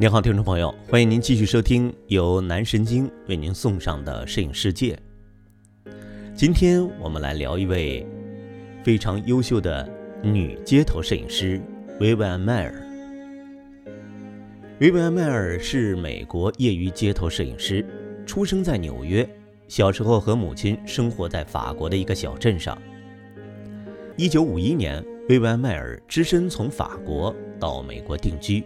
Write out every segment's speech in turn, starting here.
您好，听众朋友，欢迎您继续收听由南神经为您送上的摄影世界。今天我们来聊一位非常优秀的女街头摄影师维维安·迈尔。维维安·迈尔是美国业余街头摄影师，出生在纽约，小时候和母亲生活在法国的一个小镇上。一九五一年，维维安·迈尔只身从法国到美国定居。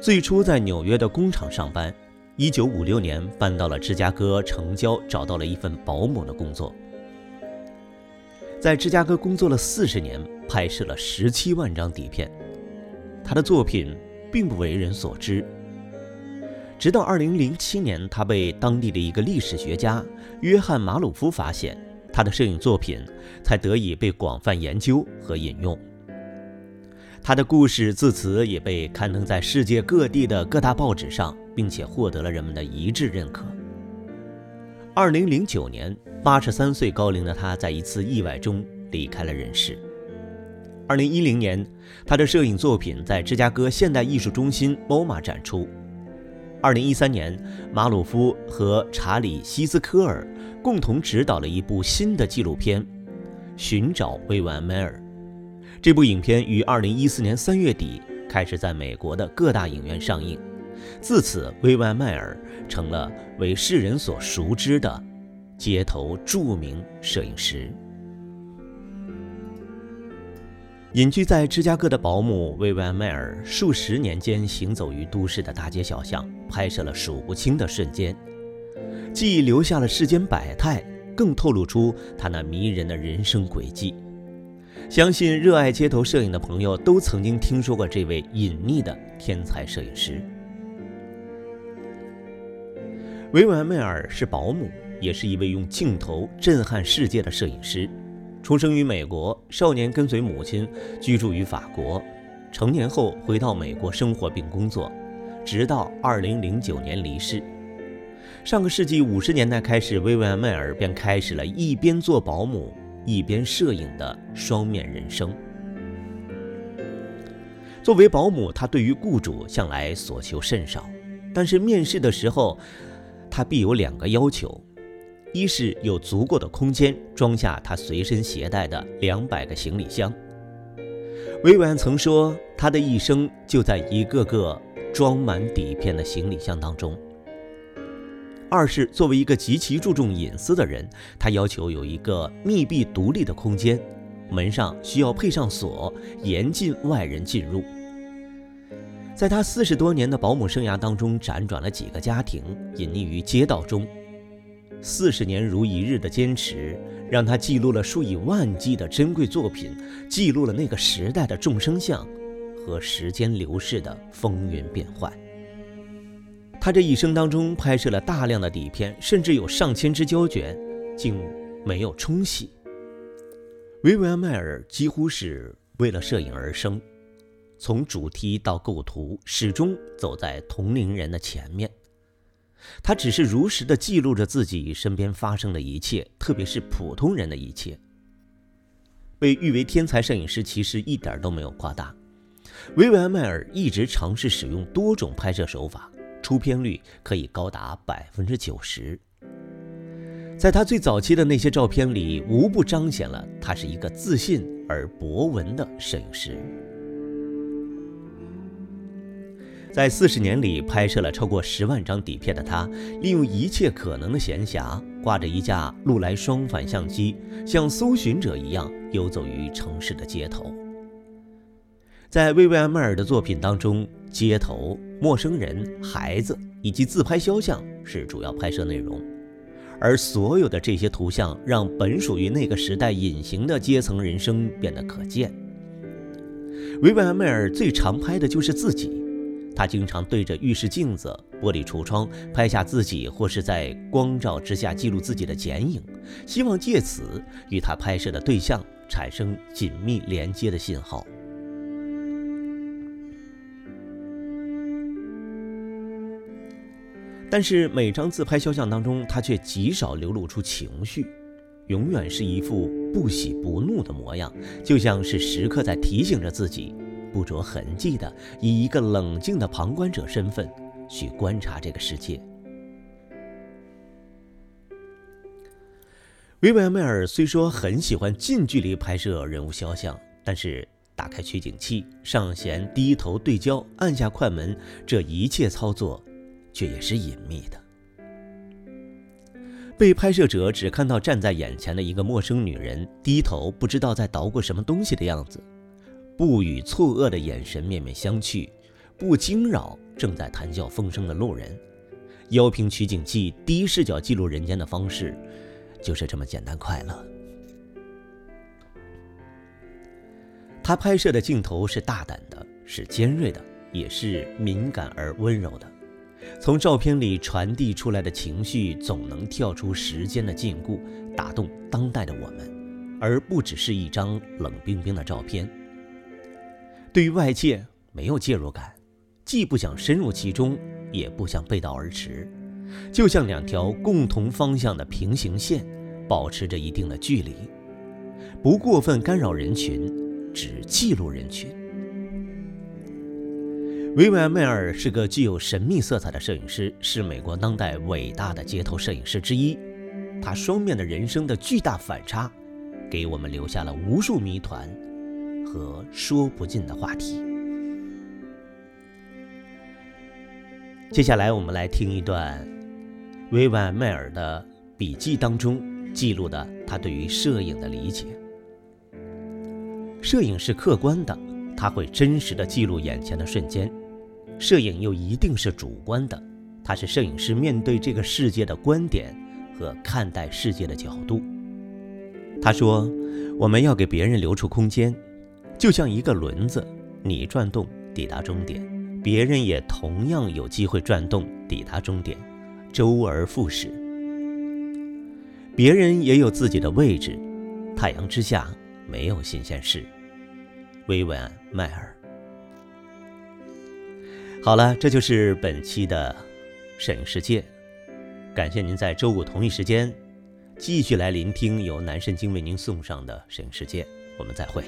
最初在纽约的工厂上班，1956年搬到了芝加哥城郊，找到了一份保姆的工作。在芝加哥工作了四十年，拍摄了十七万张底片。他的作品并不为人所知，直到2007年，他被当地的一个历史学家约翰马鲁夫发现，他的摄影作品才得以被广泛研究和引用。他的故事自此也被刊登在世界各地的各大报纸上，并且获得了人们的一致认可。二零零九年，八十三岁高龄的他在一次意外中离开了人世。二零一零年，他的摄影作品在芝加哥现代艺术中心 MoMA 展出。二零一三年，马鲁夫和查理·希斯科尔共同执导了一部新的纪录片《寻找威安·迈尔》。这部影片于二零一四年三月底开始在美国的各大影院上映，自此，威万迈尔成了为世人所熟知的街头著名摄影师。隐居在芝加哥的保姆威万迈尔，数十年间行走于都市的大街小巷，拍摄了数不清的瞬间，既留下了世间百态，更透露出他那迷人的人生轨迹。相信热爱街头摄影的朋友都曾经听说过这位隐匿的天才摄影师。维维安·迈尔是保姆，也是一位用镜头震撼世界的摄影师。出生于美国，少年跟随母亲居住于法国，成年后回到美国生活并工作，直到2009年离世。上个世纪五十年代开始，维维安·迈尔便开始了一边做保姆。一边摄影的双面人生。作为保姆，他对于雇主向来所求甚少，但是面试的时候，他必有两个要求：一是有足够的空间装下他随身携带的两百个行李箱。维维安曾说，他的一生就在一个个装满底片的行李箱当中。二是作为一个极其注重隐私的人，他要求有一个密闭独立的空间，门上需要配上锁，严禁外人进入。在他四十多年的保姆生涯当中，辗转了几个家庭，隐匿于街道中。四十年如一日的坚持，让他记录了数以万计的珍贵作品，记录了那个时代的众生相和时间流逝的风云变幻。他这一生当中拍摄了大量的底片，甚至有上千支胶卷，竟没有冲洗。维维安·迈尔几乎是为了摄影而生，从主题到构图，始终走在同龄人的前面。他只是如实的记录着自己身边发生的一切，特别是普通人的一切。被誉为天才摄影师，其实一点都没有夸大。维维安·迈尔一直尝试使用多种拍摄手法。出片率可以高达百分之九十。在他最早期的那些照片里，无不彰显了他是一个自信而博闻的摄影师。在四十年里拍摄了超过十万张底片的他，利用一切可能的闲暇，挂着一架禄来双反相机，像搜寻者一样游走于城市的街头。在薇薇安·迈尔的作品当中，街头、陌生人、孩子以及自拍肖像是主要拍摄内容，而所有的这些图像让本属于那个时代隐形的阶层人生变得可见。薇薇安·迈尔最常拍的就是自己，他经常对着浴室镜子、玻璃橱窗拍下自己，或是在光照之下记录自己的剪影，希望借此与他拍摄的对象产生紧密连接的信号。但是每张自拍肖像当中，他却极少流露出情绪，永远是一副不喜不怒的模样，就像是时刻在提醒着自己，不着痕迹的以一个冷静的旁观者身份去观察这个世界。维维安·迈尔虽说很喜欢近距离拍摄人物肖像，但是打开取景器、上弦、低头对焦、按下快门，这一切操作却也是隐秘的。被拍摄者只看到站在眼前的一个陌生女人低头，不知道在捣鼓什么东西的样子，不与错愕的眼神面面相觑，不惊扰正在谈笑风生的路人。腰平取景器第一视角记录人间的方式，就是这么简单快乐。他拍摄的镜头是大胆的，是尖锐的，也是敏感而温柔的。从照片里传递出来的情绪，总能跳出时间的禁锢，打动当代的我们，而不只是一张冷冰冰的照片。对于外界没有介入感，既不想深入其中，也不想背道而驰，就像两条共同方向的平行线，保持着一定的距离，不过分干扰人群，只记录人群。维维安·迈尔是个具有神秘色彩的摄影师，是美国当代伟大的街头摄影师之一。他双面的人生的巨大反差，给我们留下了无数谜团和说不尽的话题。接下来，我们来听一段维维安·迈尔的笔记当中记录的他对于摄影的理解。摄影是客观的，它会真实的记录眼前的瞬间。摄影又一定是主观的，它是摄影师面对这个世界的观点和看待世界的角度。他说：“我们要给别人留出空间，就像一个轮子，你转动抵达终点，别人也同样有机会转动抵达终点，周而复始。别人也有自己的位置，太阳之下没有新鲜事。”维文·迈尔。好了，这就是本期的摄影世界。感谢您在周五同一时间继续来聆听由南神经为您送上的摄影世界。我们再会。